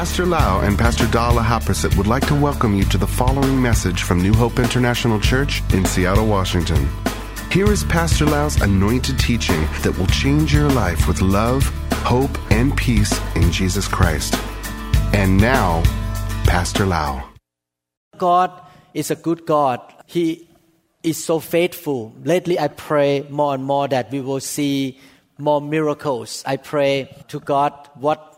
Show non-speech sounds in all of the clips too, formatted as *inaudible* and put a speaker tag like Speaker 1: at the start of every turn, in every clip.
Speaker 1: Pastor Lau and Pastor Dala Haprasit would like to welcome you to the following message from New Hope International Church in Seattle, Washington. Here is Pastor Lau's anointed teaching that will change your life with love, hope, and peace in Jesus Christ. And now, Pastor Lau.
Speaker 2: God is a good God. He is so faithful. Lately, I pray more and more that we will see more miracles. I pray to God what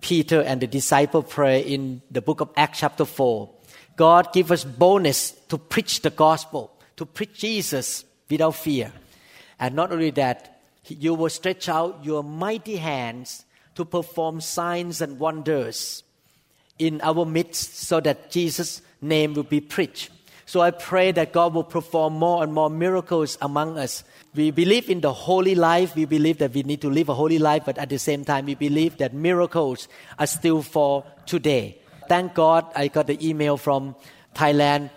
Speaker 2: Peter and the disciple pray in the book of Acts chapter 4. God give us boldness to preach the gospel, to preach Jesus without fear. And not only that, you will stretch out your mighty hands to perform signs and wonders in our midst so that Jesus' name will be preached. So I pray that God will perform more and more miracles among us. We believe in the holy life. We believe that we need to live a holy life, but at the same time, we believe that miracles are still for today. Thank God I got the email from Thailand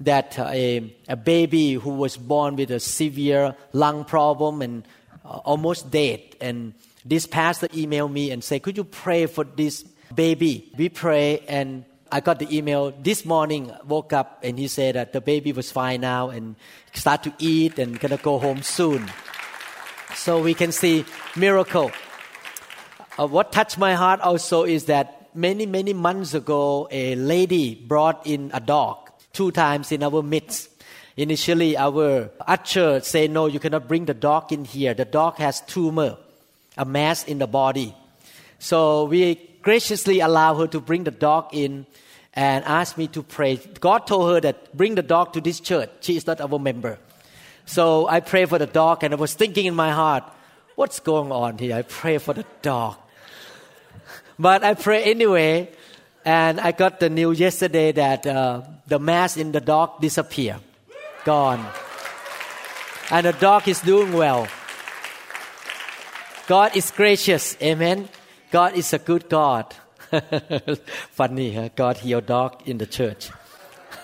Speaker 2: that uh, a, a baby who was born with a severe lung problem and uh, almost dead. And this pastor emailed me and said, Could you pray for this baby? We pray and I got the email this morning, woke up and he said that the baby was fine now and start to eat and gonna go home soon. So we can see miracle. Uh, what touched my heart also is that many, many months ago, a lady brought in a dog two times in our midst. Initially, our usher said, no, you cannot bring the dog in here. The dog has tumor, a mass in the body. So we graciously allow her to bring the dog in and asked me to pray. God told her that bring the dog to this church. She is not our member. So I pray for the dog and I was thinking in my heart, what's going on here? I pray for the dog. But I pray anyway, and I got the news yesterday that uh, the mass in the dog disappeared, gone. And the dog is doing well. God is gracious, amen. God is a good God. *laughs* Funny, huh? God healed dog in the church.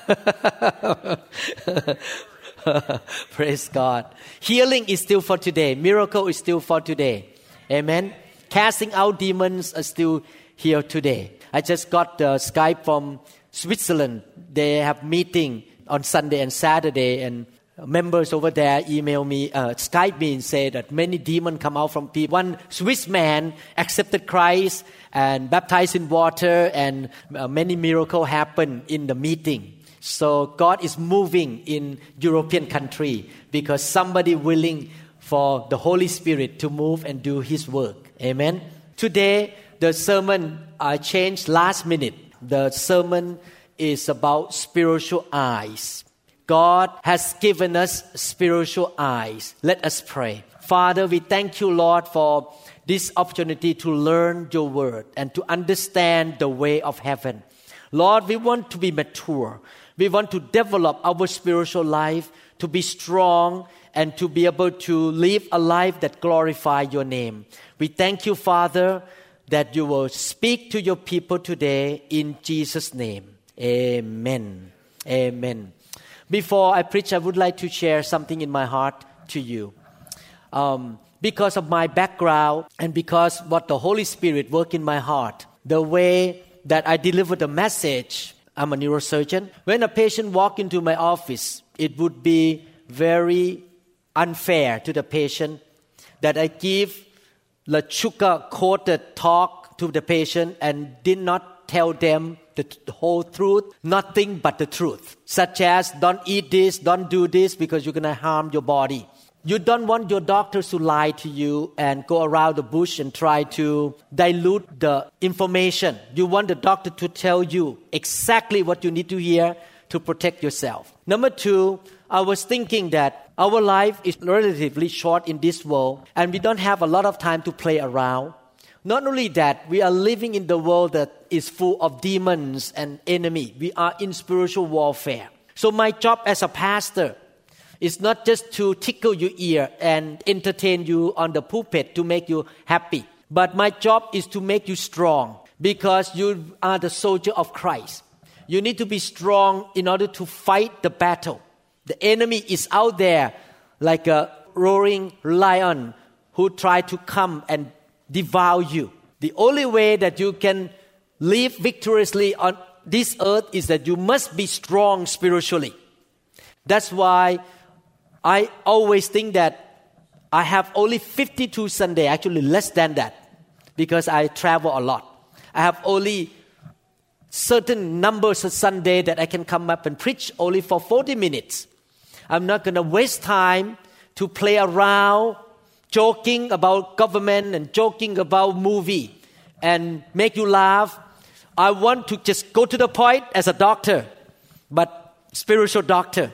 Speaker 2: *laughs* Praise God. Healing is still for today. Miracle is still for today. Amen. Casting out demons are still here today. I just got the Skype from Switzerland. They have meeting on Sunday and Saturday, and members over there email me, uh, Skype me and say that many demons come out from people. One Swiss man accepted Christ and baptized in water, and uh, many miracles happen in the meeting. So God is moving in European country because somebody willing for the Holy Spirit to move and do His work. Amen. Today the sermon I changed last minute. The sermon is about spiritual eyes. God has given us spiritual eyes. Let us pray. Father, we thank you, Lord, for this opportunity to learn your word and to understand the way of heaven. Lord, we want to be mature. We want to develop our spiritual life to be strong and to be able to live a life that glorify your name. We thank you, Father, that you will speak to your people today in Jesus' name. Amen. Amen. Before I preach, I would like to share something in my heart to you. Um, because of my background and because what the Holy Spirit work in my heart, the way that I deliver the message, I'm a neurosurgeon. When a patient walk into my office, it would be very unfair to the patient that I give the sugar coated talk to the patient and did not tell them the whole truth, nothing but the truth, such as don't eat this, don't do this because you're going to harm your body. You don't want your doctors to lie to you and go around the bush and try to dilute the information. You want the doctor to tell you exactly what you need to hear to protect yourself. Number two, I was thinking that our life is relatively short in this world and we don't have a lot of time to play around. Not only that, we are living in the world that is full of demons and enemy. We are in spiritual warfare. So my job as a pastor is not just to tickle your ear and entertain you on the pulpit to make you happy. But my job is to make you strong because you are the soldier of Christ. You need to be strong in order to fight the battle. The enemy is out there like a roaring lion who try to come and devour you. The only way that you can live victoriously on this earth is that you must be strong spiritually. That's why I always think that I have only 52 Sunday, actually less than that, because I travel a lot. I have only certain numbers of Sunday that I can come up and preach only for 40 minutes. I'm not going to waste time to play around, joking about government and joking about movie and make you laugh. I want to just go to the point as a doctor, but spiritual doctor.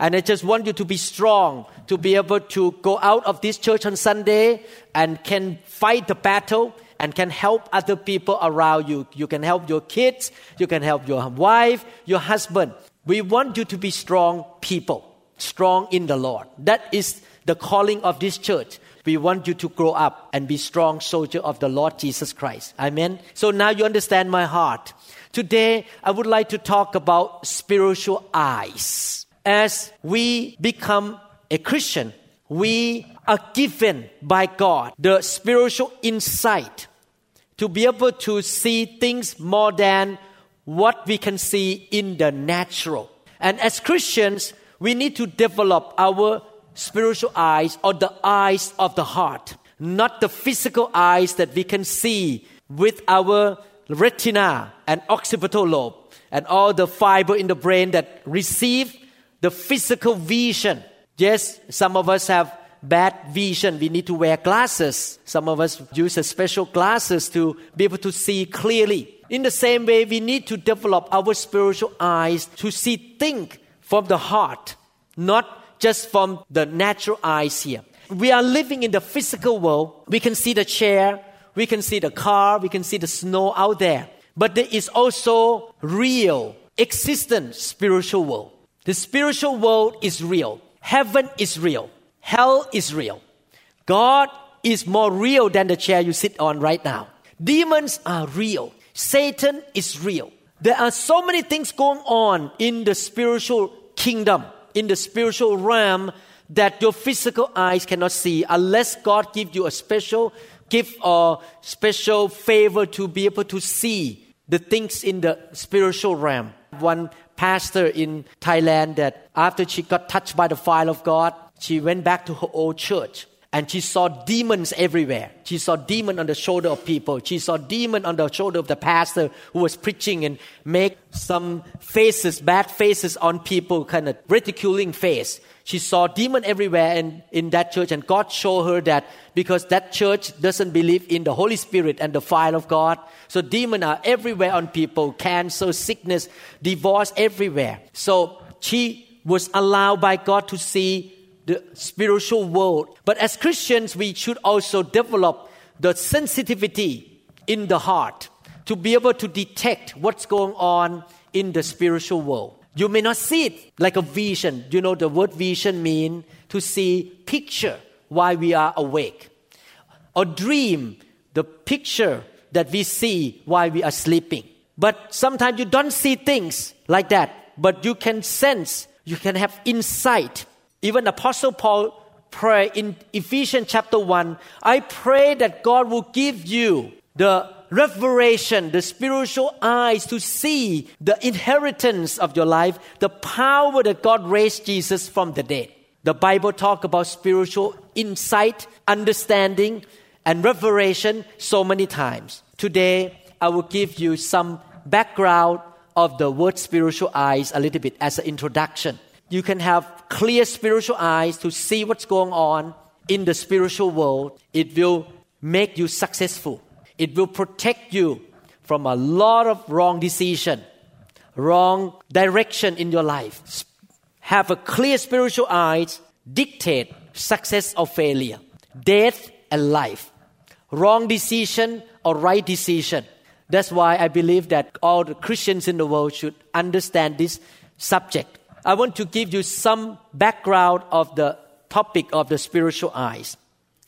Speaker 2: And I just want you to be strong, to be able to go out of this church on Sunday and can fight the battle and can help other people around you. You can help your kids, you can help your wife, your husband. We want you to be strong people, strong in the Lord. That is the calling of this church. We want you to grow up and be strong soldier of the Lord Jesus Christ. Amen. So now you understand my heart. Today I would like to talk about spiritual eyes as we become a Christian, we are given by God the spiritual insight to be able to see things more than what we can see in the natural. And as Christians, we need to develop our spiritual eyes or the eyes of the heart, not the physical eyes that we can see with our retina and occipital lobe and all the fiber in the brain that receive the physical vision. Yes, some of us have bad vision. We need to wear glasses. Some of us use special glasses to be able to see clearly. In the same way, we need to develop our spiritual eyes to see think from the heart, not just from the natural eyes here. We are living in the physical world. We can see the chair, we can see the car, we can see the snow out there. But there is also real, existent spiritual world. The spiritual world is real. Heaven is real. Hell is real. God is more real than the chair you sit on right now. Demons are real. Satan is real. There are so many things going on in the spiritual kingdom, in the spiritual realm that your physical eyes cannot see unless God gives you a special gift or special favor to be able to see the things in the spiritual realm. One pastor in Thailand that after she got touched by the fire of God, she went back to her old church and she saw demons everywhere. She saw demon on the shoulder of people. She saw demon on the shoulder of the pastor who was preaching and make some faces, bad faces on people, kind of ridiculing face. She saw demon everywhere in, in that church and God showed her that because that church doesn't believe in the Holy Spirit and the fire of God. So demons are everywhere on people, cancer, sickness, divorce everywhere. So she was allowed by God to see the spiritual world. But as Christians, we should also develop the sensitivity in the heart to be able to detect what's going on in the spiritual world. You may not see it like a vision. You know the word vision mean to see picture while we are awake. Or dream, the picture that we see while we are sleeping. But sometimes you don't see things like that, but you can sense, you can have insight. Even Apostle Paul pray in Ephesians chapter 1, I pray that God will give you the revelation, the spiritual eyes to see the inheritance of your life, the power that God raised Jesus from the dead. The Bible talk about spiritual insight, understanding, and revelation so many times. Today, I will give you some background of the word spiritual eyes a little bit as an introduction. You can have clear spiritual eyes to see what's going on in the spiritual world. It will make you successful it will protect you from a lot of wrong decision, wrong direction in your life. Have a clear spiritual eyes dictate success or failure, death and life, wrong decision or right decision. That's why I believe that all the Christians in the world should understand this subject. I want to give you some background of the topic of the spiritual eyes.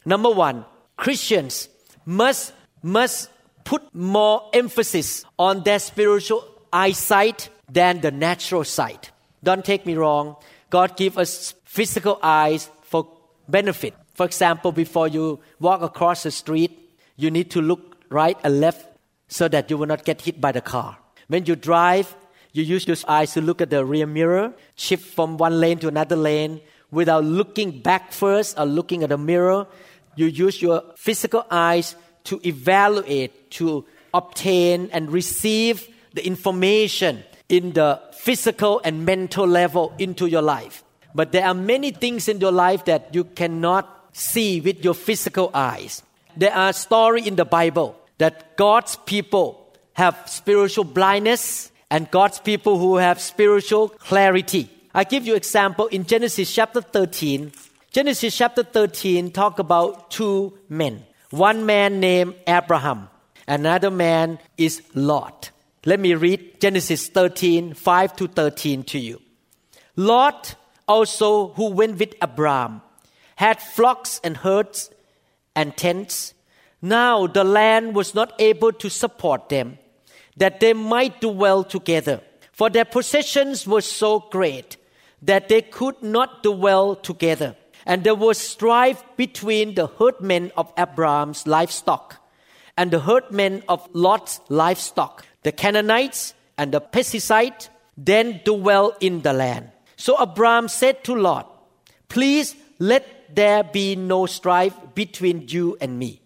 Speaker 2: Number one, Christians must must put more emphasis on their spiritual eyesight than the natural sight. Don't take me wrong. God give us physical eyes for benefit. For example, before you walk across the street, you need to look right and left so that you will not get hit by the car. When you drive, you use your eyes to look at the rear mirror, shift from one lane to another lane without looking back first or looking at the mirror. You use your physical eyes to evaluate, to obtain and receive the information in the physical and mental level into your life. But there are many things in your life that you cannot see with your physical eyes. There are stories in the Bible that God's people have spiritual blindness and God's people who have spiritual clarity. I give you example in Genesis chapter 13. Genesis chapter 13 talk about two men. One man named Abraham. Another man is Lot. Let me read Genesis 13, 5 to 13 to you. Lot also, who went with Abraham, had flocks and herds and tents. Now the land was not able to support them, that they might dwell together. For their possessions were so great that they could not dwell together. And there was strife between the herdmen of Abraham's livestock and the herdmen of Lot's livestock the Canaanites and the Perizzite then dwell in the land. So Abraham said to Lot, Please let there be no strife between you and me,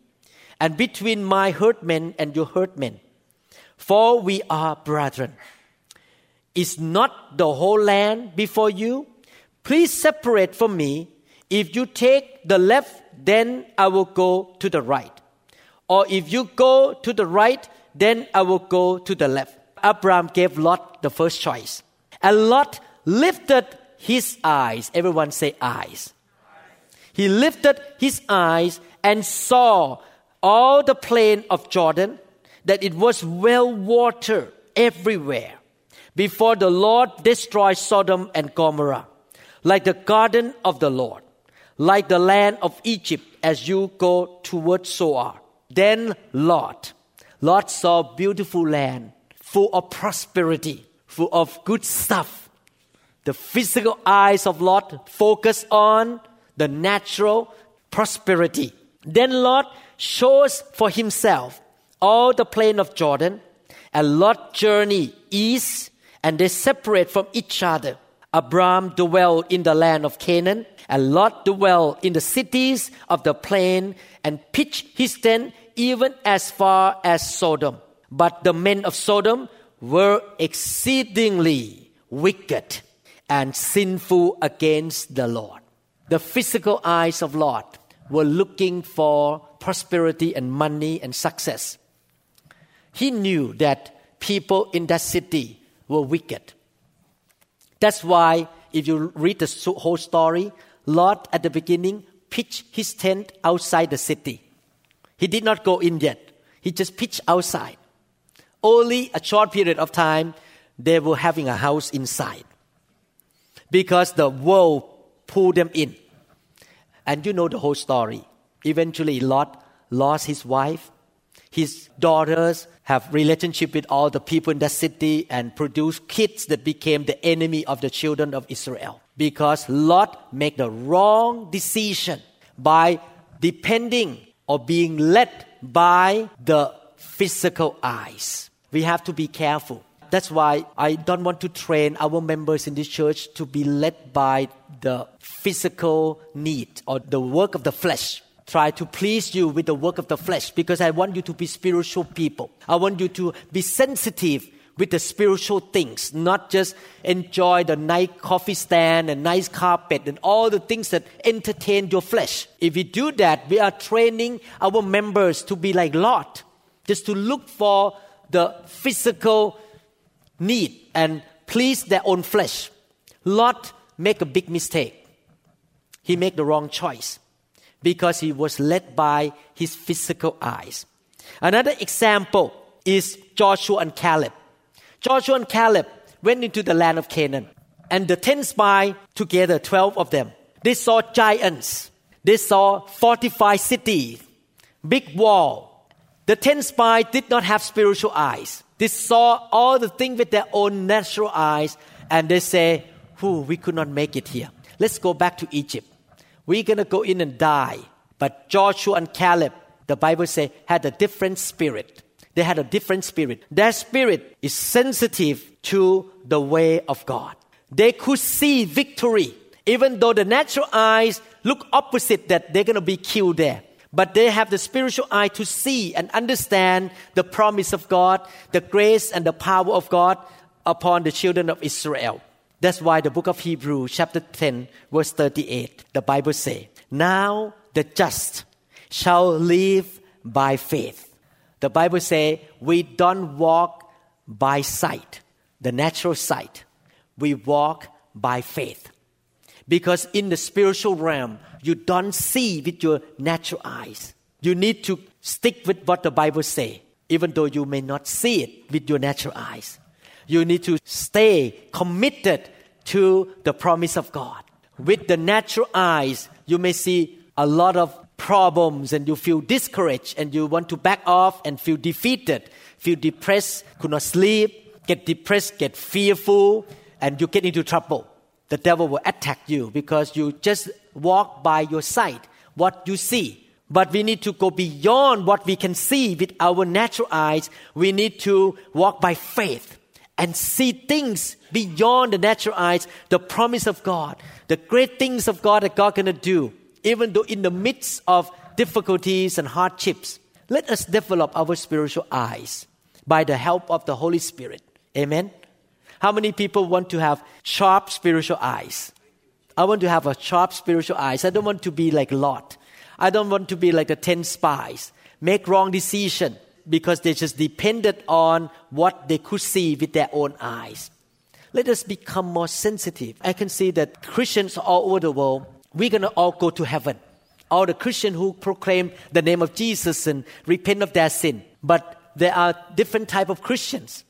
Speaker 2: and between my herdmen and your herdmen, for we are brethren. Is not the whole land before you? Please separate from me. If you take the left, then I will go to the right. Or if you go to the right, then I will go to the left. Abraham gave Lot the first choice. And Lot lifted his eyes. Everyone say eyes. He lifted his eyes and saw all the plain of Jordan, that it was well watered everywhere before the Lord destroyed Sodom and Gomorrah, like the garden of the Lord, like the land of Egypt as you go towards Zoar. Then Lot Lot saw beautiful land full of prosperity, full of good stuff. The physical eyes of Lot focus on the natural prosperity. Then Lot chose for himself all the plain of Jordan, and Lot journeyed east, and they separate from each other. Abram dwelled in the land of Canaan, and Lot dwelled in the cities of the plain, and pitched his tent even as far as Sodom. But the men of Sodom were exceedingly wicked and sinful against the Lord. The physical eyes of Lot were looking for prosperity and money and success. He knew that people in that city were wicked. That's why, if you read the whole story, Lot at the beginning pitched his tent outside the city he did not go in yet. He just pitched outside. Only a short period of time, they were having a house inside. Because the world pulled them in. And you know the whole story. Eventually, Lot lost his wife. His daughters have relationship with all the people in that city and produce kids that became the enemy of the children of Israel. Because Lot made the wrong decision by depending or being led by the physical eyes. We have to be careful. That's why I don't want to train our members in this church to be led by the physical need or the work of the flesh. Try to please you with the work of the flesh because I want you to be spiritual people. I want you to be sensitive with the spiritual things, not just enjoy the nice coffee stand and nice carpet and all the things that entertain your flesh. If we do that, we are training our members to be like Lot, just to look for the physical need and please their own flesh. Lot make a big mistake. He made the wrong choice because he was led by his physical eyes. Another example is Joshua and Caleb. Joshua and Caleb went into the land of Canaan. And the ten spies together, 12 of them, they saw giants. They saw fortified cities, big wall. The ten spies did not have spiritual eyes. They saw all the things with their own natural eyes and they say, Who, we could not make it here. Let's go back to Egypt. We're going to go in and die. But Joshua and Caleb, the Bible says, had a different spirit. They had a different spirit. Their spirit is sensitive to the way of God. They could see victory, even though the natural eyes look opposite that they're going to be killed there. But they have the spiritual eye to see and understand the promise of God, the grace and the power of God upon the children of Israel. That's why the book of Hebrews, chapter 10, verse 38, the Bible says, Now the just shall live by faith. The Bible says, We don't walk by sight, the natural sight. We walk by faith. Because in the spiritual realm, you don't see with your natural eyes. You need to stick with what the Bible says, even though you may not see it with your natural eyes. You need to stay committed to the promise of God. With the natural eyes, you may see a lot of problems and you feel discouraged and you want to back off and feel defeated, feel depressed, could not sleep, get depressed, get fearful, and you get into trouble. The devil will attack you because you just walk by your sight, what you see. But we need to go beyond what we can see with our natural eyes. We need to walk by faith and see things beyond the natural eyes, the promise of God, the great things of God that God gonna do, even though in the midst of difficulties and hardships. Let us develop our spiritual eyes by the help of the Holy Spirit. Amen. How many people want to have sharp spiritual eyes? I want to have a sharp spiritual eyes. I don't want to be like Lot. I don't want to be like the ten spies. Make wrong decision because they just depended on what they could see with their own eyes. Let us become more sensitive. I can see that Christians all over the world, we're gonna all go to heaven. All the Christians who proclaim the name of Jesus and repent of their sin. But there are different type of Christians.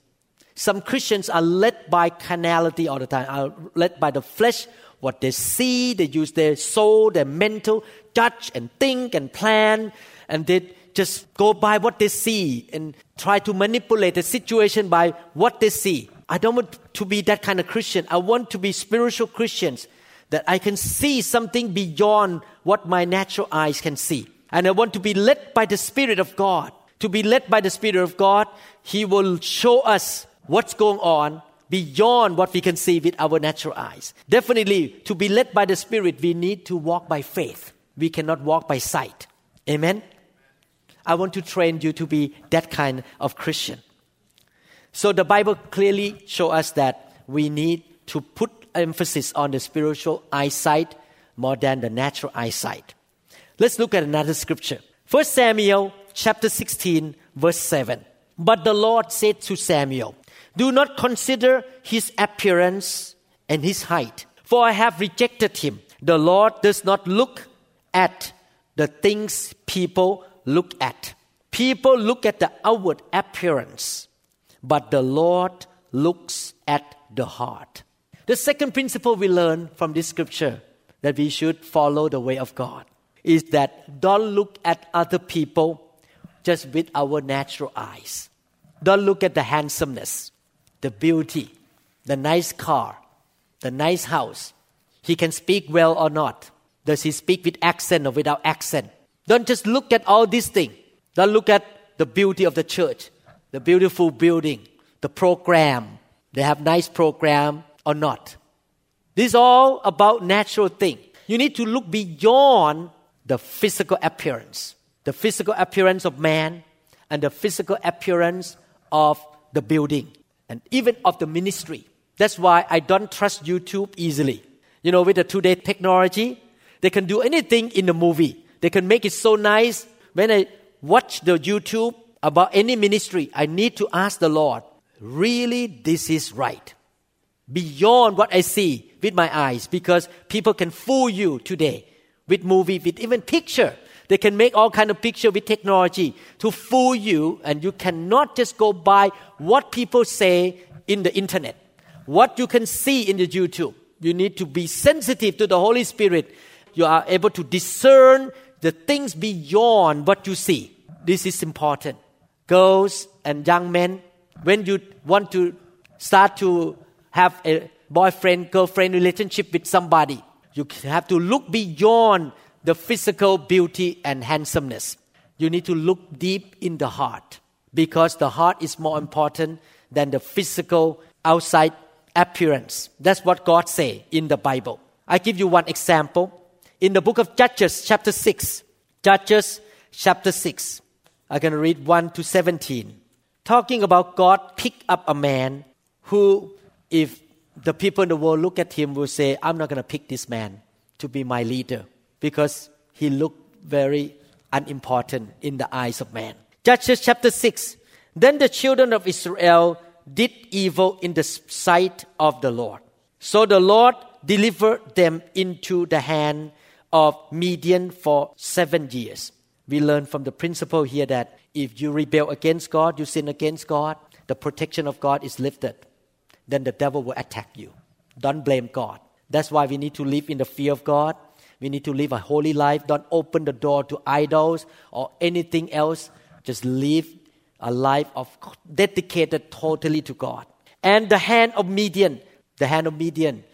Speaker 2: Some Christians are led by carnality all the time, are led by the flesh, what they see, they use their soul, their mental, judge and think and plan, and they just go by what they see and try to manipulate the situation by what they see. I don't want to be that kind of Christian. I want to be spiritual Christians that I can see something beyond what my natural eyes can see. And I want to be led by the Spirit of God. To be led by the Spirit of God, He will show us what's going on beyond what we can see with our natural eyes. Definitely, to be led by the Spirit, we need to walk by faith. We cannot walk by sight. Amen? I want to train you to be that kind of Christian. So the Bible clearly shows us that we need to put emphasis on the spiritual eyesight more than the natural eyesight. Let's look at another scripture. 1 Samuel chapter 16 verse 7. But the Lord said to Samuel, do not consider his appearance and his height, for I have rejected him. The Lord does not look at the things people look at. People look at the outward appearance, but the Lord looks at the heart. The second principle we learn from this scripture that we should follow the way of God is that don't look at other people just with our natural eyes. Don't look at the handsomeness the beauty, the nice car, the nice house. He can speak well or not. Does he speak with accent or without accent? Don't just look at all these things. Don't look at the beauty of the church, the beautiful building, the program. They have nice program or not. This is all about natural thing. You need to look beyond the physical appearance, the physical appearance of man, and the physical appearance of the building and even of the ministry. That's why I don't trust YouTube easily. You know, with the today technology, they can do anything in the movie. They can make it so nice. When I watch the YouTube about any ministry, I need to ask the Lord, really, this is right. Beyond what I see with my eyes, because people can fool you today with movie, with even picture. They can make all kind of picture with technology to fool you, and you cannot just go by what people say in the internet, what you can see in the YouTube. You need to be sensitive to the Holy Spirit. You are able to discern the things beyond what you see. This is important. Girls and young men, when you want to start to have a boyfriend girlfriend relationship with somebody, you have to look beyond the physical beauty and handsomeness. You need to look deep in the heart. because the heart is more important than the physical outside appearance. That's what God say in the Bible. I give you one example. In the book of Judges, chapter 6, Judges, chapter 6, I'm going to read 1 to 17. Talking about God pick up a man who, if the people in the world look at him, will say, I'm not going to pick this man to be my leader because he looked very unimportant in the eyes of man. Judges chapter 6. Then the children of Israel did evil in the sight of the Lord. So the Lord delivered them into the hand of Midian for seven years. We learn from the principle here that if you rebel against God, you sin against God, the protection of God is lifted. Then the devil will attack you. Don't blame God. That's why we need to live in the fear of God. We need to live a holy life. Don't open the door to idols or anything else. Just live a life of dedicated totally to God. And the hand of Midian, the hand of Midian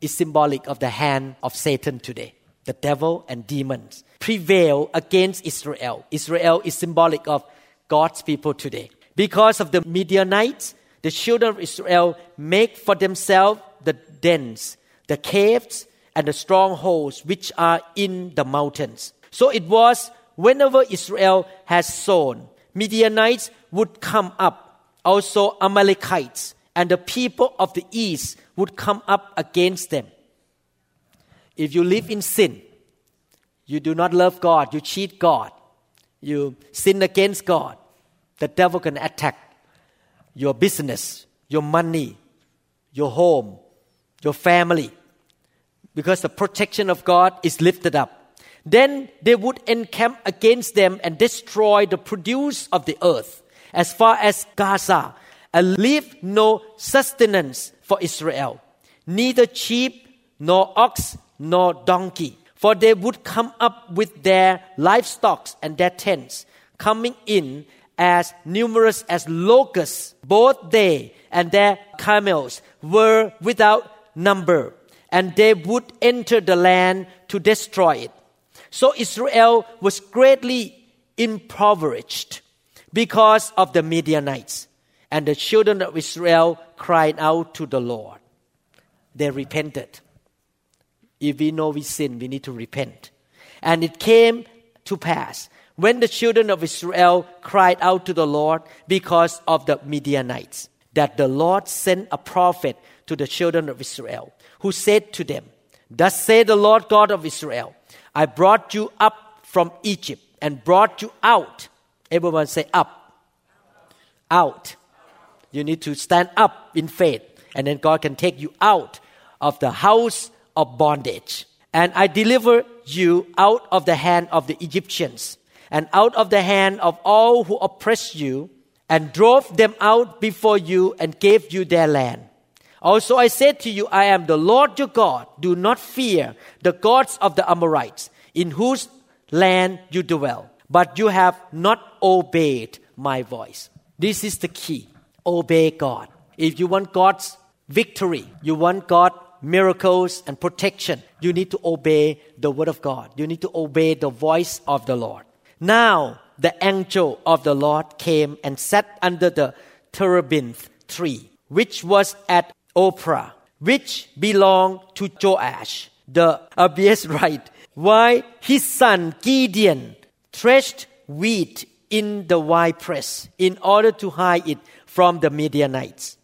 Speaker 2: is symbolic of the hand of Satan today. The devil and demons prevail against Israel. Israel is symbolic of God's people today. Because of the Midianites, the children of Israel make for themselves the dens, the caves, and the strongholds which are in the mountains. So it was whenever Israel has sown, Midianites would come up, also Amalekites, and the people of the east would come up against them. If you live in sin, you do not love God, you cheat God, you sin against God, the devil can attack your business, your money, your home, your family, because the protection of God is lifted up. Then they would encamp against them and destroy the produce of the earth as far as Gaza and leave no sustenance for Israel, neither sheep nor ox nor donkey. For they would come up with their livestock and their tents, coming in as numerous as locusts. Both they and their camels were without number, and they would enter the land to destroy it. So Israel was greatly impoverished because of the Midianites. And the children of Israel cried out to the Lord. They repented. If we know we sin, we need to repent. And it came to pass when the children of Israel cried out to the Lord because of the Midianites, that the Lord sent a prophet to the children of Israel, who said to them, Thus say the Lord God of Israel, I brought you up from Egypt and brought you out. Everyone say up. Out. You need to stand up in faith, and then God can take you out of the house of bondage. And I deliver you out of the hand of the Egyptians and out of the hand of all who oppressed you, and drove them out before you and gave you their land. Also, I said to you, I am the Lord your God. Do not fear the gods of the Amorites, in whose land you dwell. But you have not obeyed my voice. This is the key. Obey God. If you want God's victory, you want God miracles and protection, you need to obey the word of God. You need to obey the voice of the Lord. Now the angel of the Lord came and sat under the terebinth tree, which was at Ophrah, which belonged to Joash, the Abiezrite, *laughs* while his son Gideon threshed wheat in the winepress in order to hide it from the Midianites.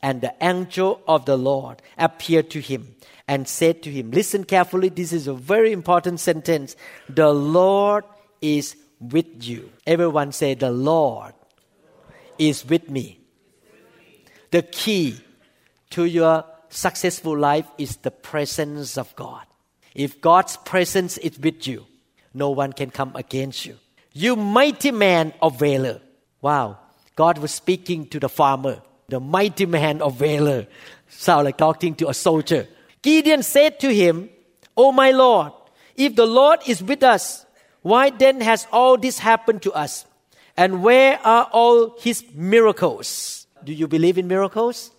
Speaker 2: And the angel of the Lord appeared to him and said to him, Listen carefully, this is a very important sentence. The Lord is with you. Everyone say, The Lord is with me. The key to your successful life is the presence of God. If God's presence is with you, no one can come against you. You mighty man of valor. Wow. God was speaking to the farmer, the mighty man of valor. Sound like talking to a soldier. Gideon said to him, Oh my Lord, if the Lord is with us, why then has all this happened to us? And where are all his miracles? Do you believe in miracles?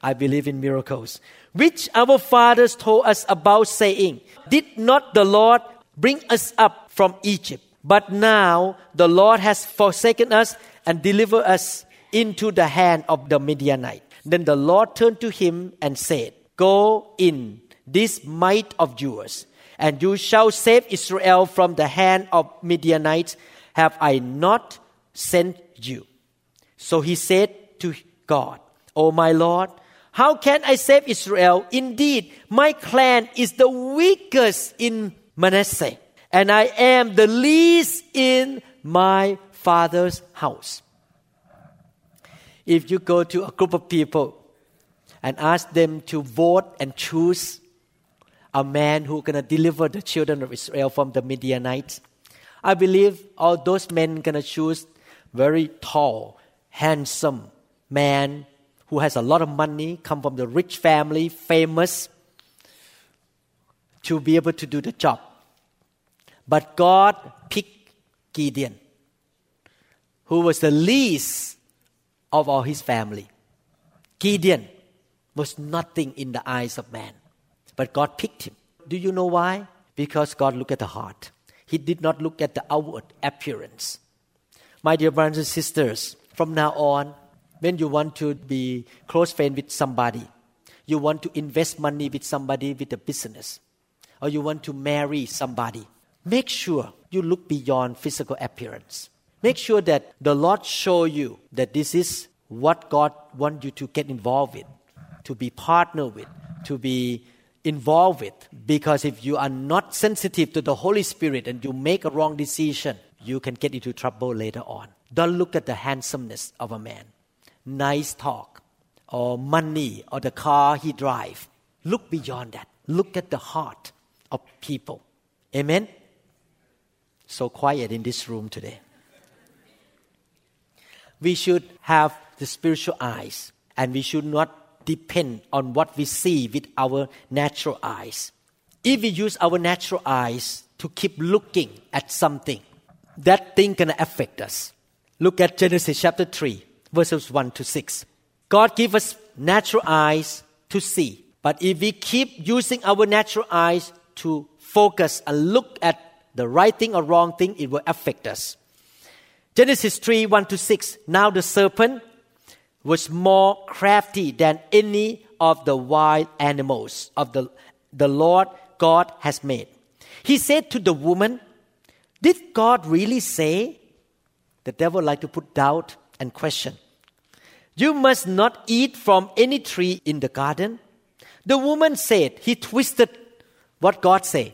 Speaker 2: I believe in miracles. Which our fathers told us about, saying, Did not the Lord bring us up from Egypt? But now the Lord has forsaken us and delivered us into the hand of the Midianite. Then the Lord turned to him and said, Go in this might of yours, and you shall save Israel from the hand of Midianites. Have I not sent you? So he said to God, O my Lord, how can I save Israel? Indeed, my clan is the weakest in Manasseh and I am the least in my father's house. If you go to a group of people and ask them to vote and choose a man who's going to deliver the children of Israel from the Midianites, I believe all those men going to choose very tall, handsome man who has a lot of money, come from the rich family, famous, to be able to do the job. But God picked Gideon, who was the least of all his family. Gideon was nothing in the eyes of man, but God picked him. Do you know why? Because God looked at the heart. He did not look at the outward appearance. My dear brothers and sisters, from now on, when you want to be close friend with somebody, you want to invest money with somebody with a business, or you want to marry somebody, make sure you look beyond physical appearance. Make sure that the Lord show you that this is what God wants you to get involved with, to be partner with, to be involved with. Because if you are not sensitive to the Holy Spirit and you make a wrong decision, you can get into trouble later on. Don't look at the handsomeness of a man, nice talk, or money, or the car he drive. Look beyond that. Look at the heart of people. Amen so quiet in this room today. We should have the spiritual eyes and we should not depend on what we see with our natural eyes. If we use our natural eyes to keep looking at something, that thing can affect us. Look at Genesis chapter 3, verses 1 to 6. God gave us natural eyes to see. But if we keep using our natural eyes to focus and look at the right thing or wrong thing, it will affect us. Genesis 3 1 to 6. Now the serpent was more crafty than any of the wild animals of the, the Lord God has made. He said to the woman, Did God really say? The devil like to put doubt and question. You must not eat from any tree in the garden. The woman said, He twisted what God said.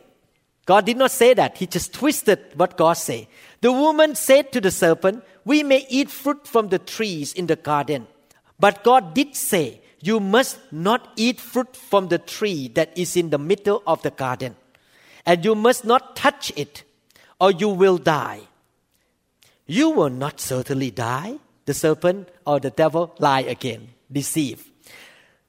Speaker 2: God did not say that. He just twisted what God said. The woman said to the serpent, We may eat fruit from the trees in the garden. But God did say, You must not eat fruit from the tree that is in the middle of the garden. And you must not touch it, or you will die. You will not certainly die. The serpent or the devil lie again, deceive.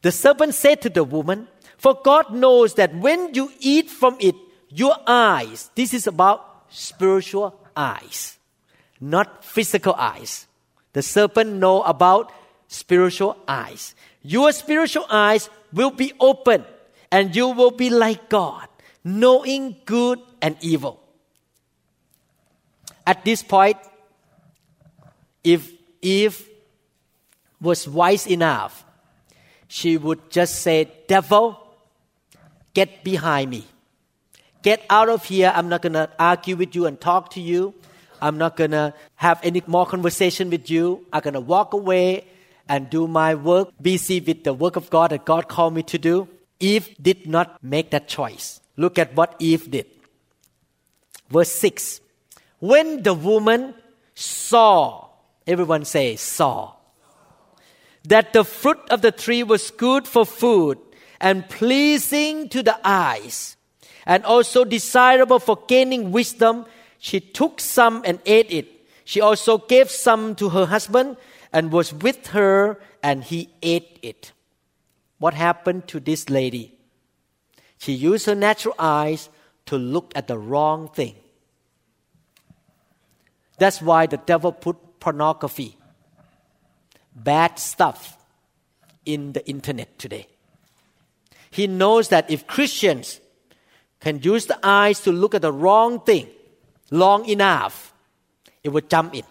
Speaker 2: The serpent said to the woman, For God knows that when you eat from it, your eyes, this is about spiritual eyes, not physical eyes. The serpent know about spiritual eyes. Your spiritual eyes will be open and you will be like God, knowing good and evil. At this point, if Eve was wise enough, she would just say, Devil, get behind me. Get out of here. I'm not going to argue with you and talk to you. I'm not going to have any more conversation with you. I'm going to walk away and do my work, busy with the work of God that God called me to do. Eve did not make that choice. Look at what Eve did. Verse 6. When the woman saw, everyone say, saw, that the fruit of the tree was good for food and pleasing to the eyes and also desirable for gaining wisdom, she took some and ate it. She also gave some to her husband and was with her, and he ate it. What happened to this lady? She used her natural eyes to look at the wrong thing. That's why the devil put pornography, bad stuff, in the internet today. He knows that if Christians can use the eyes to look at the wrong thing, long enough, it will jump in.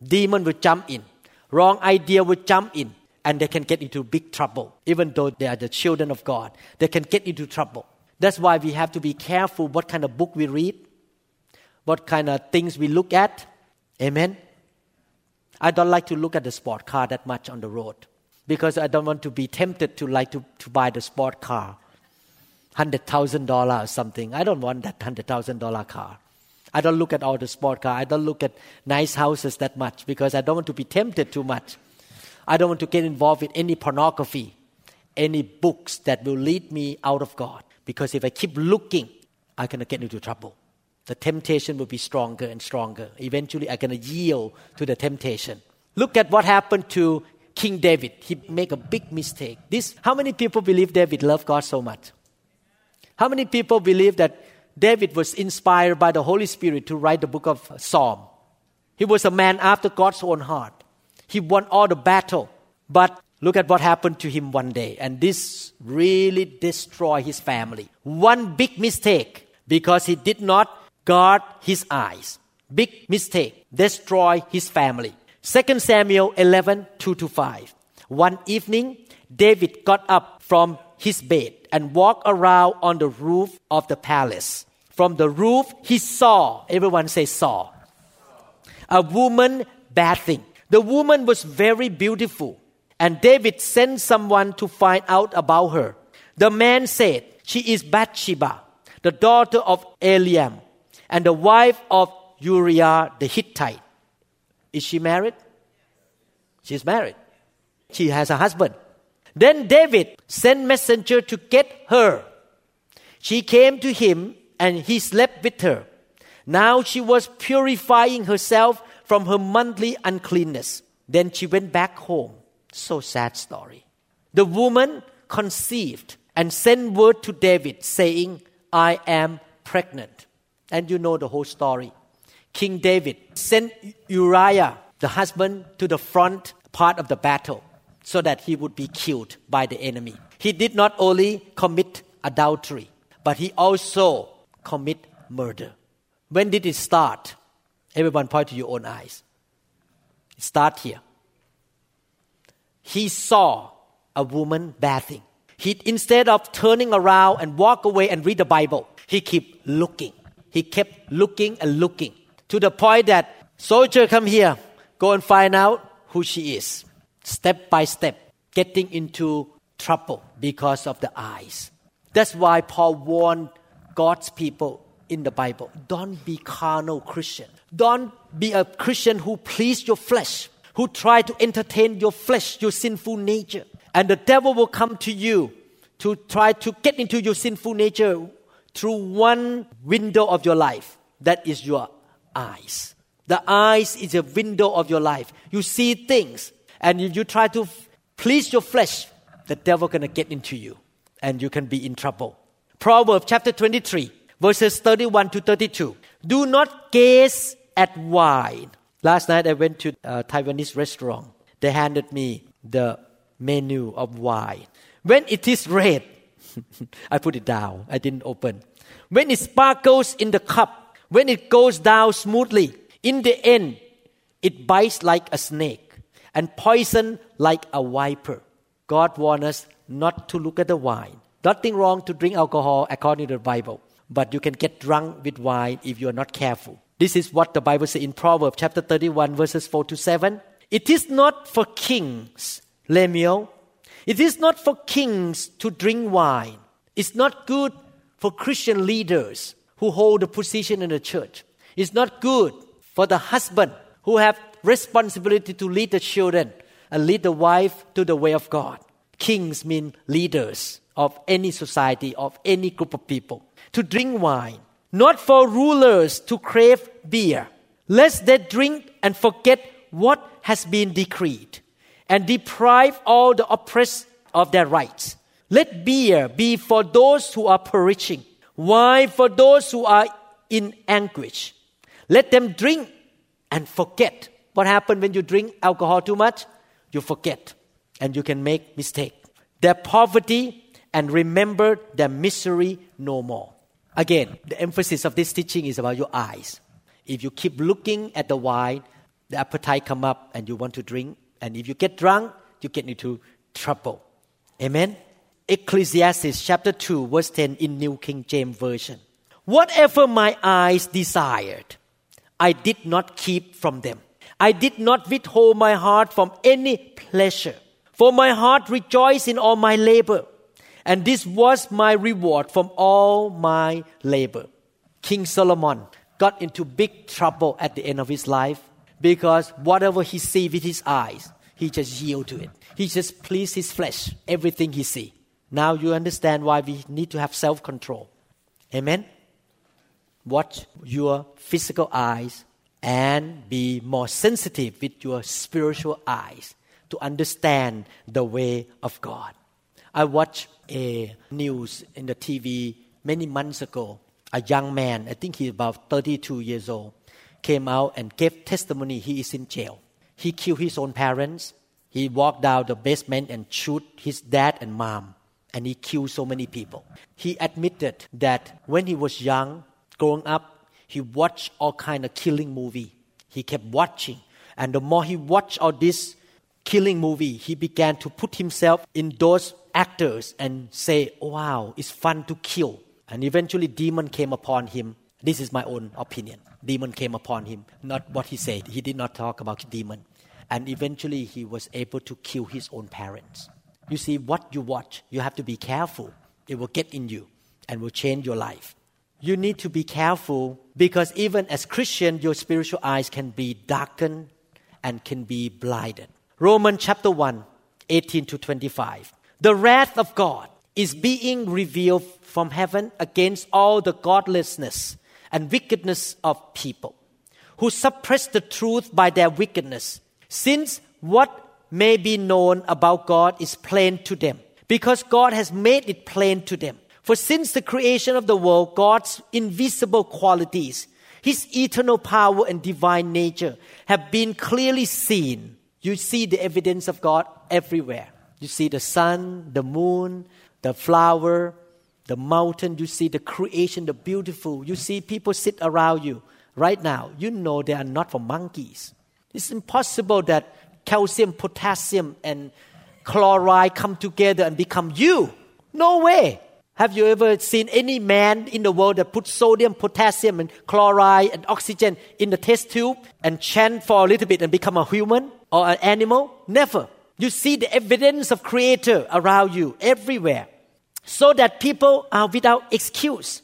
Speaker 2: Demon will jump in. Wrong idea will jump in. And they can get into big trouble. Even though they are the children of God, they can get into trouble. That's why we have to be careful what kind of book we read, what kind of things we look at. Amen. I don't like to look at the sport car that much on the road because I don't want to be tempted to like to, to buy the sport car. $100,000 or something. I don't want that $100,000 car. I don't look at all the sport car. I don't look at nice houses that much because I don't want to be tempted too much. I don't want to get involved with any pornography, any books that will lead me out of God. Because if I keep looking, going to get into trouble. The temptation will be stronger and stronger. Eventually, I'm going to yield to the temptation. Look at what happened to King David. He made a big mistake. This, how many people believe David loved God so much? How many people believe that David was inspired by the Holy Spirit to write the book of Psalm? He was a man after God's own heart. He won all the battle. But look at what happened to him one day. And this really destroyed his family. One big mistake because he did not guard his eyes. Big mistake. Destroy his family. 2 Samuel 11, 2 to 5. One evening, David got up from his bed and walked around on the roof of the palace. From the roof, he saw, everyone say saw, a woman bathing. The woman was very beautiful, and David sent someone to find out about her. The man said, She is Bathsheba, the daughter of Eliam, and the wife of Uriah the Hittite. Is she married? She's married. She has a husband. Then David sent messenger to get her. She came to him and he slept with her. Now she was purifying herself from her monthly uncleanness. Then she went back home. So sad story. The woman conceived and sent word to David saying, I am pregnant. And you know the whole story. King David sent Uriah, the husband, to the front part of the battle so that he would be killed by the enemy. He did not only commit adultery, but he also commit murder. When did it start? Everyone point to your own eyes. It start here. He saw a woman bathing. He instead of turning around and walk away and read the Bible, he kept looking. He kept looking and looking to the point that soldier come here, go and find out who she is step by step, getting into trouble because of the eyes. That's why Paul warned God's people in the Bible don't be carnal Christian. Don't be a Christian who please your flesh, who try to entertain your flesh, your sinful nature. And the devil will come to you to try to get into your sinful nature through one window of your life that is your eyes. The eyes is a window of your life. You see things and if you try to please your flesh, the devil gonna get into you and you can be in trouble. Proverbs chapter 23, verses 31 to 32. Do not gaze at wine. Last night I went to a Taiwanese restaurant. They handed me the menu of wine. When it is red, *laughs* I put it down. I didn't open. When it sparkles in the cup, when it goes down smoothly, in the end, it bites like a snake and poison like a viper. God warns us not to look at the wine. Nothing wrong to drink alcohol according to the Bible, but you can get drunk with wine if you are not careful. This is what the Bible says in Proverbs chapter 31, verses 4 to 7. It is not for kings, Lemuel. It is not for kings to drink wine. It's not good for Christian leaders who hold a position in the church. It's not good for the husband who have responsibility to lead the children and lead the wife to the way of God. Kings mean leaders of any society, of any group of people. To drink wine, not for rulers to crave beer, lest they drink and forget what has been decreed and deprive all the oppressed of their rights. Let beer be for those who are perishing, wine for those who are in anguish. Let them drink and forget what happens when you drink alcohol too much? You forget and you can make mistake. Their poverty and remember their misery no more. Again, the emphasis of this teaching is about your eyes. If you keep looking at the wine, the appetite come up and you want to drink. And if you get drunk, you get into trouble. Amen. Ecclesiastes chapter 2 verse 10 in New King James Version. Whatever my eyes desired, I did not keep from them. I did not withhold my heart from any pleasure. For my heart rejoiced in all my labor, and this was my reward from all my labor. King Solomon got into big trouble at the end of his life because whatever he see with his eyes, he just yield to it. He just please his flesh, everything he see. Now you understand why we need to have self-control. Amen. Watch your physical eyes and be more sensitive with your spiritual eyes to understand the way of God. I watched a news in the TV many months ago. A young man, I think he's about 32 years old, came out and gave testimony he is in jail. He killed his own parents. He walked down the basement and shoot his dad and mom. And he killed so many people. He admitted that when he was young, growing up, he watched all kind of killing movie. He kept watching. And the more he watched all this killing movie, he began to put himself in those actors and say, oh, wow, it's fun to kill. And eventually demon came upon him. This is my own opinion. Demon came upon him, not what he said. He did not talk about demon. And eventually he was able to kill his own parents. You see, what you watch, you have to be careful. It will get in you and will change your life you need to be careful because even as Christian, your spiritual eyes can be darkened and can be blinded. Romans chapter 1, 18 to 25. The wrath of God is being revealed from heaven against all the godlessness and wickedness of people who suppress the truth by their wickedness, since what may be known about God is plain to them, because God has made it plain to them. For since the creation of the world, God's invisible qualities, His eternal power and divine nature have been clearly seen. You see the evidence of God everywhere. You see the sun, the moon, the flower, the mountain. You see the creation, the beautiful. You see people sit around you right now. You know they are not for monkeys. It's impossible that calcium, potassium, and chloride come together and become you. No way. Have you ever seen any man in the world that put sodium, potassium, and chloride and oxygen in the test tube and chant for a little bit and become a human or an animal? Never. You see the evidence of Creator around you everywhere, so that people are without excuse.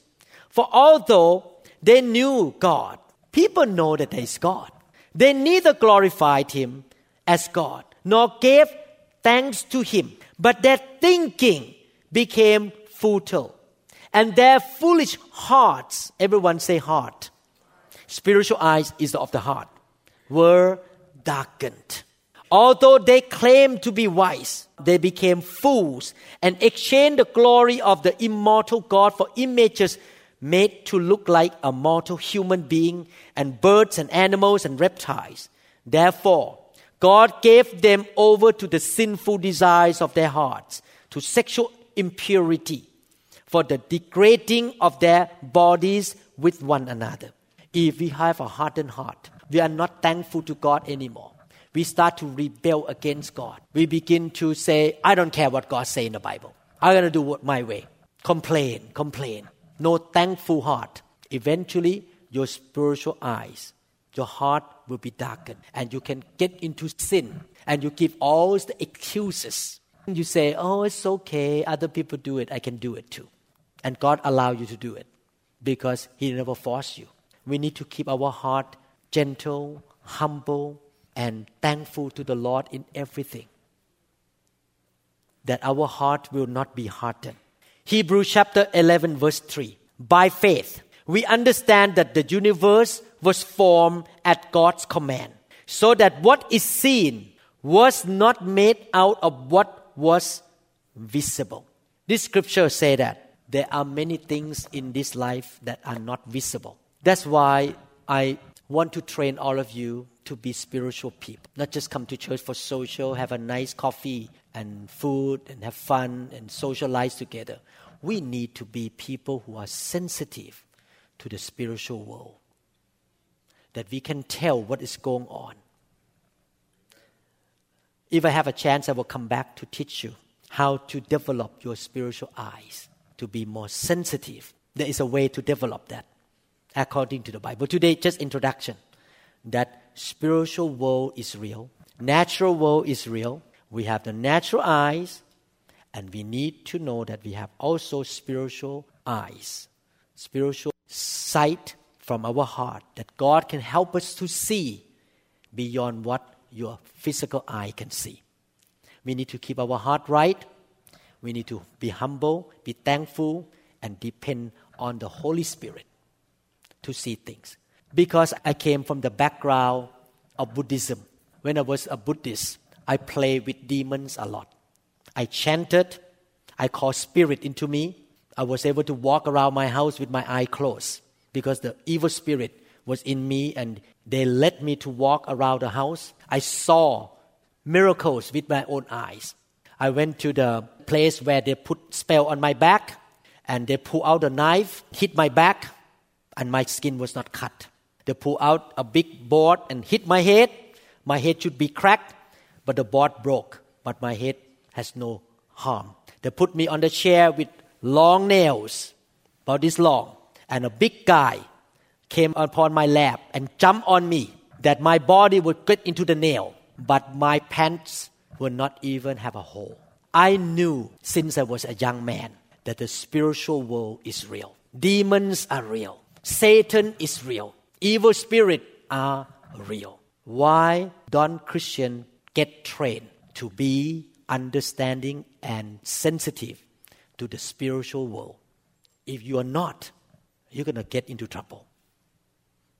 Speaker 2: For although they knew God, people know that there is God. They neither glorified Him as God nor gave thanks to Him, but their thinking became futile. And their foolish hearts, everyone say heart. Spiritual eyes is of the heart, were darkened. Although they claimed to be wise, they became fools and exchanged the glory of the immortal God for images made to look like a mortal human being and birds and animals and reptiles. Therefore, God gave them over to the sinful desires of their hearts, to sexual impurity for the degrading of their bodies with one another. If we have a hardened heart, we are not thankful to God anymore. We start to rebel against God. We begin to say, I don't care what God say in the Bible. I'm going to do it my way. Complain, complain. No thankful heart. Eventually, your spiritual eyes, your heart will be darkened and you can get into sin and you give all the excuses you say, oh, it's okay. Other people do it. I can do it too. And God allow you to do it because He never force you. We need to keep our heart gentle, humble, and thankful to the Lord in everything. That our heart will not be hardened. Hebrews chapter 11, verse 3. By faith, we understand that the universe was formed at God's command, so that what is seen was not made out of what was visible. This scripture say that there are many things in this life that are not visible. That's why I want to train all of you to be spiritual people. Not just come to church for social, have a nice coffee and food and have fun and socialize together. We need to be people who are sensitive to the spiritual world. that we can tell what is going on. If I have a chance, I will come back to teach you how to develop your spiritual eyes to be more sensitive. There is a way to develop that according to the Bible. Today, just introduction that spiritual world is real, natural world is real. We have the natural eyes, and we need to know that we have also spiritual eyes, spiritual sight from our heart that God can help us to see beyond what your physical eye can see. We need to keep our heart right. We need to be humble, be thankful, and depend on the Holy Spirit to see things. Because I came from the background of Buddhism. When I was a Buddhist, I played with demons a lot. I chanted, I called spirit into me. I was able to walk around my house with my eye closed because the evil spirit was in me and they led me to walk around the house. I saw miracles with my own eyes. I went to the place where they put spell on my back and they pull out a knife, hit my back, and my skin was not cut. They pull out a big board and hit my head. My head should be cracked, but the board broke, but my head has no harm. They put me on the chair with long nails, about this long, and a big guy came upon my lap and jumped on me that my body would get into the nail, but my pants would not even have a hole. I knew since I was a young man that the spiritual world is real. Demons are real. Satan is real. Evil spirits are real. Why don't Christians get trained to be understanding and sensitive to the spiritual world? If you are not, you're going to get into trouble.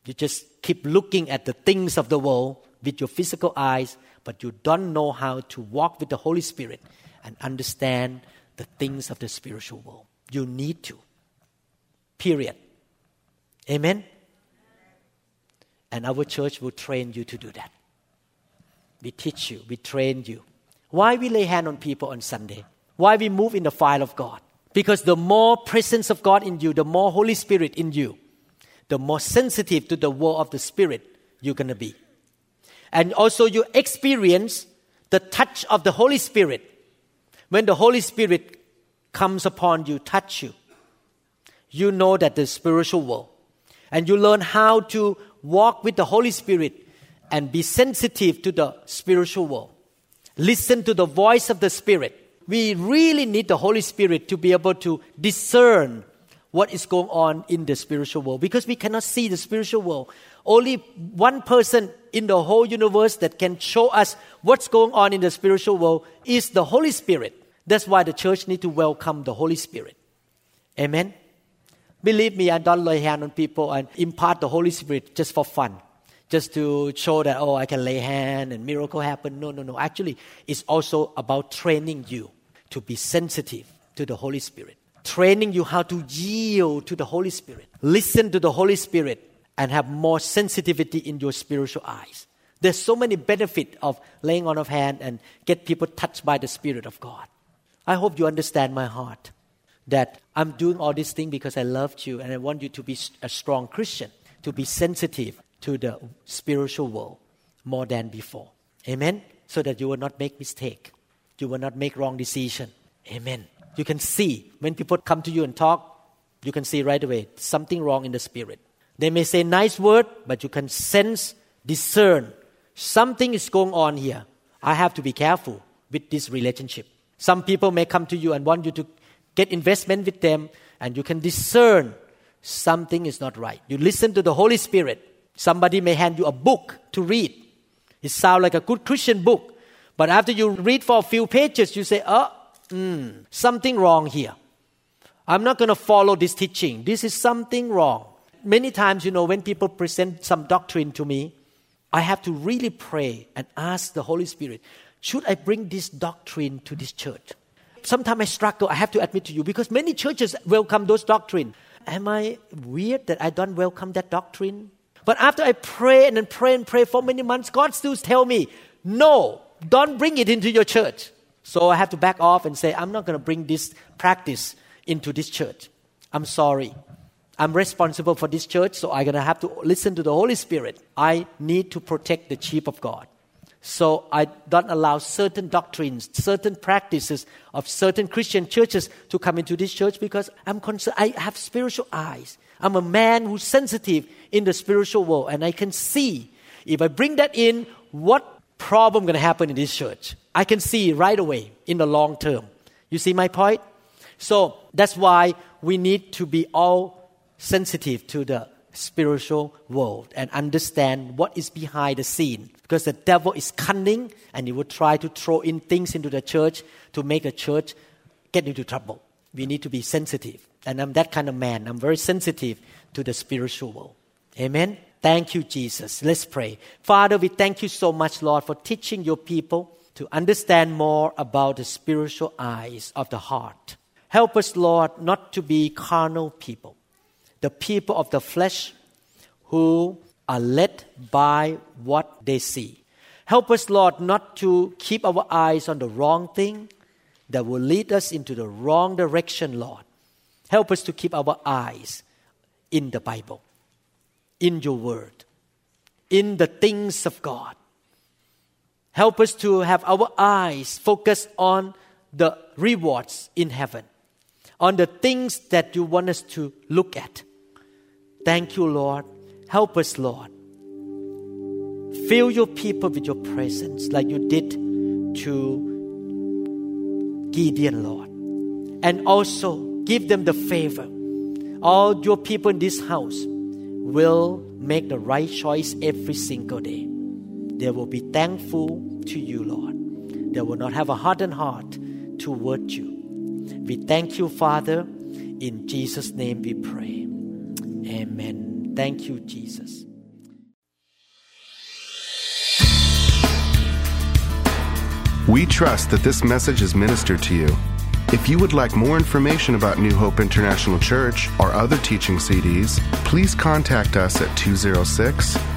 Speaker 2: You just keep looking at the things of the world with your physical eyes, but you don't know how to walk with the Holy Spirit and understand the things of the spiritual world. You need to. Period. Amen? And our church will train you to do that. We teach you, we train you. Why we lay hand on people on Sunday? Why we move in the file of God? Because the more presence of God in you, the more Holy Spirit in you, the more sensitive to the world of the Spirit you're going to be. And also, you experience the touch of the Holy Spirit. When the Holy Spirit comes upon you, touch you, you know that the spiritual world. And you learn how to walk with the Holy Spirit and be sensitive to the spiritual world. Listen to the voice of the Spirit. We really need the Holy Spirit to be able to discern what is going on in the spiritual world because we cannot see the spiritual world. Only one person in the whole universe that can show us what's going on in the spiritual world is the Holy Spirit. That's why the church need to welcome the Holy Spirit. Amen. Believe me, I don't lay hand on people and impart the Holy Spirit just for fun, just to show that oh I can lay hand and miracle happen. No, no, no. Actually, it's also about training you to be sensitive to the Holy Spirit training you how to yield to the Holy Spirit, listen to the Holy Spirit, and have more sensitivity in your spiritual eyes. There's so many benefit of laying on of hand and get people touched by the Spirit of God. I hope you understand my heart that I'm doing all these things because I loved you and I want you to be a strong Christian, to be sensitive to the spiritual world more than before. Amen. So that you will not make mistake, you will not make wrong decision. Amen. You can see when people come to you and talk, you can see right away something wrong in the spirit. They may say nice word, but you can sense, discern something is going on here. I have to be careful with this relationship. Some people may come to you and want you to get investment with them, and you can discern something is not right. You listen to the Holy Spirit. Somebody may hand you a book to read. It sounds like a good Christian book, but after you read for a few pages, you say, "Oh, mm, something wrong here. I'm not going to follow this teaching. This is something wrong. Many times, you know, when people present some doctrine to me, I have to really pray and ask the Holy Spirit, should I bring this doctrine to this church? Sometimes I struggle, I have to admit to you, because many churches welcome those doctrine. Am I weird that I don't welcome that doctrine? But after I pray and then pray and pray for many months, God still tell me, no, don't bring it into your church. So I have to back off and say, I'm not going to bring this practice into this church. I'm sorry. I'm responsible for this church, so I'm going to have to listen to the Holy Spirit. I need to protect the sheep of God. So I don't allow certain doctrines, certain practices of certain Christian churches to come into this church because I'm concerned. I have spiritual eyes. I'm a man who's sensitive in the spiritual world, and I can see if I bring that in, what problem going to happen in this church. I can see right away in the long term. You see my point? So that's why we need to be all sensitive to the spiritual world and understand what is behind the scene because the devil is cunning and he will try to throw in things into the church to make the church get into trouble. We need to be sensitive. And I'm that kind of man. I'm very sensitive to the spiritual world. Amen. Thank you, Jesus. Let's pray. Father, we thank you so much, Lord, for teaching your people to understand more about the spiritual eyes of the heart. Help us, Lord, not to be carnal people, the people of the flesh who are led by what they see. Help us, Lord, not to keep our eyes on the wrong thing that will lead us into the wrong direction, Lord. Help us to keep our eyes in the Bible, in your word, in the things of God. Help us to have our eyes focused on the rewards in heaven, on the things that you want us to look at. Thank you, Lord. Help us, Lord. Fill your people with your presence like you did to Gideon, Lord. And also give them the favor. All your people in this house will make the right choice every single day. They will be thankful to you, Lord. They will not have a hardened heart toward you. We thank you, Father. In Jesus' name we pray. Amen. Thank you, Jesus.
Speaker 1: We trust that this message is ministered to you. If you would like more information about New Hope International Church or other teaching CDs, please contact us at 206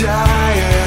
Speaker 3: your